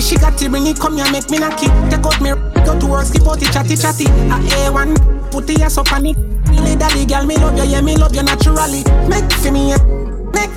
She gotta bring it, come here, make me knock it. Take out me, go to work, skip out the chatty chatty. I a one, put the ass up on it. Really daddy girl, me love you, yeah, me love you naturally. Make for me, a